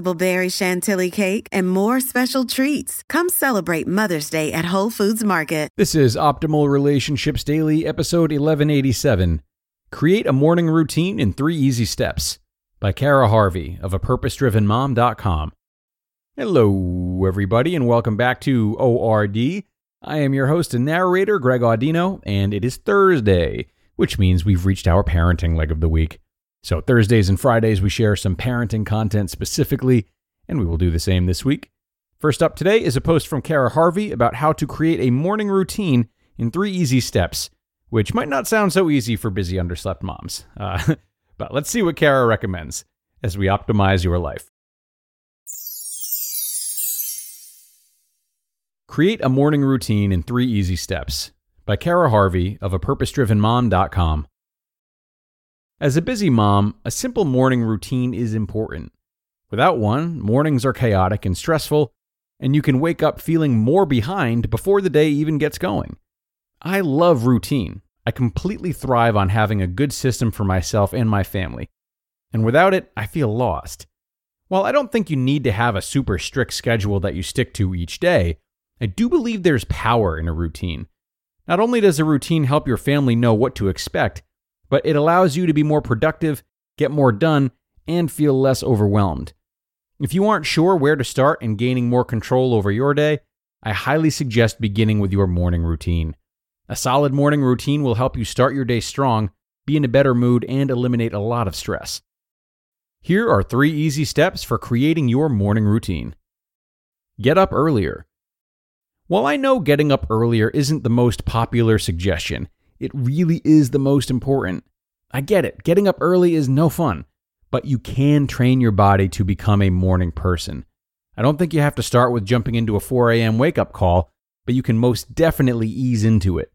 berry chantilly cake, and more special treats. Come celebrate Mother's Day at Whole Foods Market. This is Optimal Relationships Daily, episode 1187 Create a Morning Routine in Three Easy Steps by Cara Harvey of a purposedrivenmom.com. Hello, everybody, and welcome back to ORD. I am your host and narrator, Greg Audino, and it is Thursday, which means we've reached our parenting leg of the week. So, Thursdays and Fridays, we share some parenting content specifically, and we will do the same this week. First up today is a post from Cara Harvey about how to create a morning routine in three easy steps, which might not sound so easy for busy underslept moms. Uh, but let's see what Cara recommends as we optimize your life. Create a morning routine in three easy steps by Cara Harvey of a purposedrivenmom.com. As a busy mom, a simple morning routine is important. Without one, mornings are chaotic and stressful, and you can wake up feeling more behind before the day even gets going. I love routine. I completely thrive on having a good system for myself and my family. And without it, I feel lost. While I don't think you need to have a super strict schedule that you stick to each day, I do believe there's power in a routine. Not only does a routine help your family know what to expect, but it allows you to be more productive, get more done, and feel less overwhelmed. If you aren't sure where to start in gaining more control over your day, I highly suggest beginning with your morning routine. A solid morning routine will help you start your day strong, be in a better mood, and eliminate a lot of stress. Here are three easy steps for creating your morning routine. Get up earlier. While I know getting up earlier isn't the most popular suggestion, it really is the most important. I get it, getting up early is no fun but you can train your body to become a morning person. I don't think you have to start with jumping into a 4 a.m. wake up call, but you can most definitely ease into it.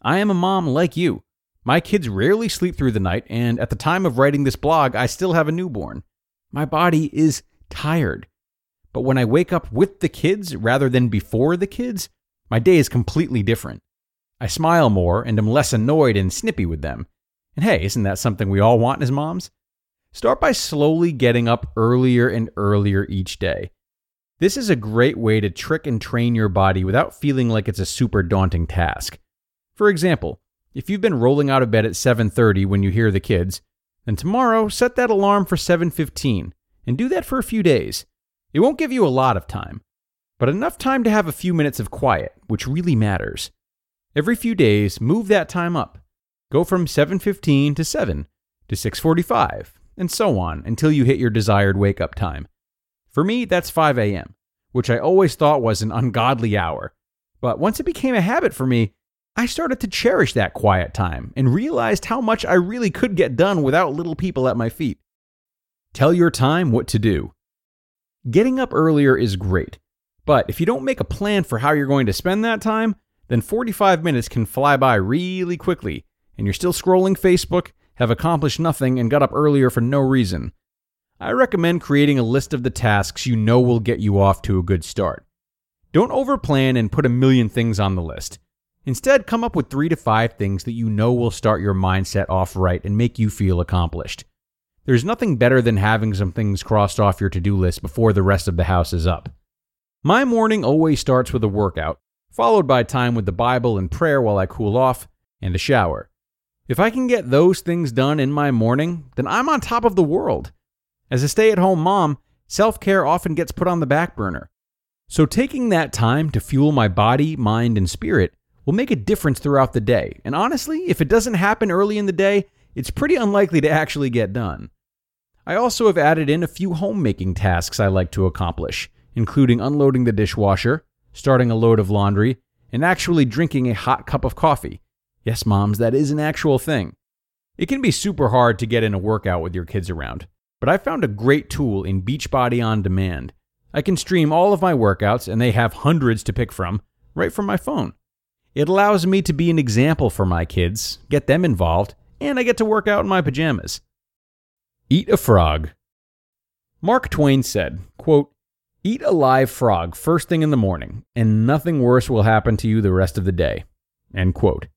I am a mom like you. My kids rarely sleep through the night, and at the time of writing this blog, I still have a newborn. My body is tired. But when I wake up with the kids rather than before the kids, my day is completely different. I smile more and am less annoyed and snippy with them. And hey, isn't that something we all want as moms? Start by slowly getting up earlier and earlier each day. This is a great way to trick and train your body without feeling like it's a super daunting task. For example, if you've been rolling out of bed at 7:30 when you hear the kids, then tomorrow set that alarm for 7:15 and do that for a few days. It won't give you a lot of time, but enough time to have a few minutes of quiet, which really matters. Every few days, move that time up. Go from 7:15 to 7 to 6:45 and so on until you hit your desired wake up time. For me, that's 5 a.m., which I always thought was an ungodly hour. But once it became a habit for me, I started to cherish that quiet time and realized how much I really could get done without little people at my feet. Tell your time what to do. Getting up earlier is great, but if you don't make a plan for how you're going to spend that time, then 45 minutes can fly by really quickly, and you're still scrolling Facebook, have accomplished nothing and got up earlier for no reason. I recommend creating a list of the tasks you know will get you off to a good start. Don't overplan and put a million things on the list. Instead, come up with three to five things that you know will start your mindset off right and make you feel accomplished. There's nothing better than having some things crossed off your to do list before the rest of the house is up. My morning always starts with a workout, followed by time with the Bible and prayer while I cool off, and a shower. If I can get those things done in my morning, then I'm on top of the world. As a stay at home mom, self care often gets put on the back burner. So, taking that time to fuel my body, mind, and spirit will make a difference throughout the day. And honestly, if it doesn't happen early in the day, it's pretty unlikely to actually get done. I also have added in a few homemaking tasks I like to accomplish, including unloading the dishwasher, starting a load of laundry, and actually drinking a hot cup of coffee. Yes, moms, that is an actual thing. It can be super hard to get in a workout with your kids around, but I found a great tool in Beachbody On Demand. I can stream all of my workouts, and they have hundreds to pick from, right from my phone. It allows me to be an example for my kids, get them involved, and I get to work out in my pajamas. Eat a frog. Mark Twain said, quote, Eat a live frog first thing in the morning, and nothing worse will happen to you the rest of the day. End quote.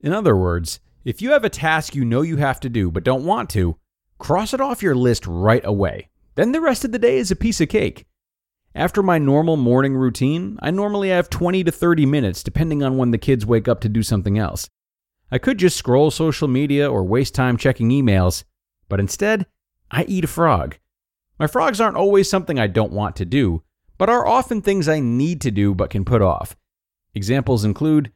In other words, if you have a task you know you have to do but don't want to, cross it off your list right away. Then the rest of the day is a piece of cake. After my normal morning routine, I normally have 20 to 30 minutes depending on when the kids wake up to do something else. I could just scroll social media or waste time checking emails, but instead, I eat a frog. My frogs aren't always something I don't want to do, but are often things I need to do but can put off. Examples include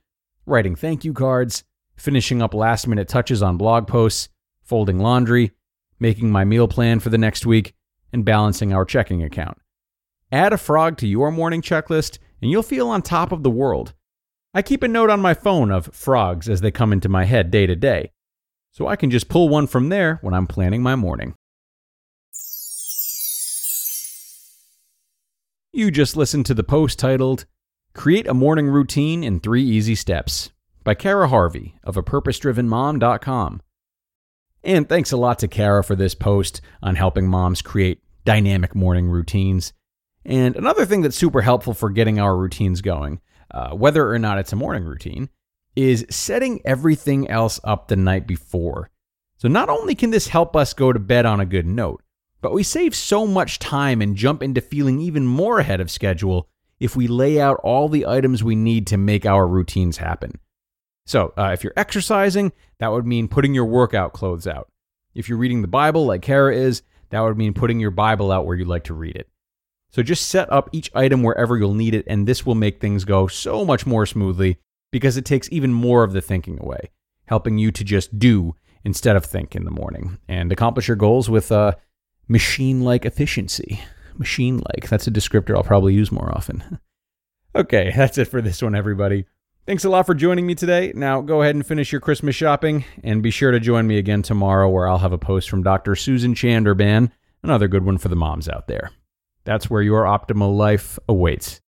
writing thank you cards, finishing up last minute touches on blog posts, folding laundry, making my meal plan for the next week, and balancing our checking account. Add a frog to your morning checklist, and you'll feel on top of the world. I keep a note on my phone of frogs as they come into my head day to day, so I can just pull one from there when I'm planning my morning. You just listened to the post titled, Create a Morning Routine in Three Easy Steps by Cara Harvey of a purposedrivenmom.com. And thanks a lot to Cara for this post on helping moms create dynamic morning routines. And another thing that's super helpful for getting our routines going, uh, whether or not it's a morning routine, is setting everything else up the night before. So not only can this help us go to bed on a good note, but we save so much time and jump into feeling even more ahead of schedule if we lay out all the items we need to make our routines happen. So, uh, if you're exercising, that would mean putting your workout clothes out. If you're reading the Bible like Cara is, that would mean putting your Bible out where you'd like to read it. So just set up each item wherever you'll need it, and this will make things go so much more smoothly because it takes even more of the thinking away, helping you to just do instead of think in the morning and accomplish your goals with uh, machine like efficiency. Machine like, that's a descriptor I'll probably use more often. okay, that's it for this one, everybody. Thanks a lot for joining me today. Now go ahead and finish your Christmas shopping and be sure to join me again tomorrow where I'll have a post from Dr. Susan Chanderban, another good one for the moms out there. That's where your optimal life awaits.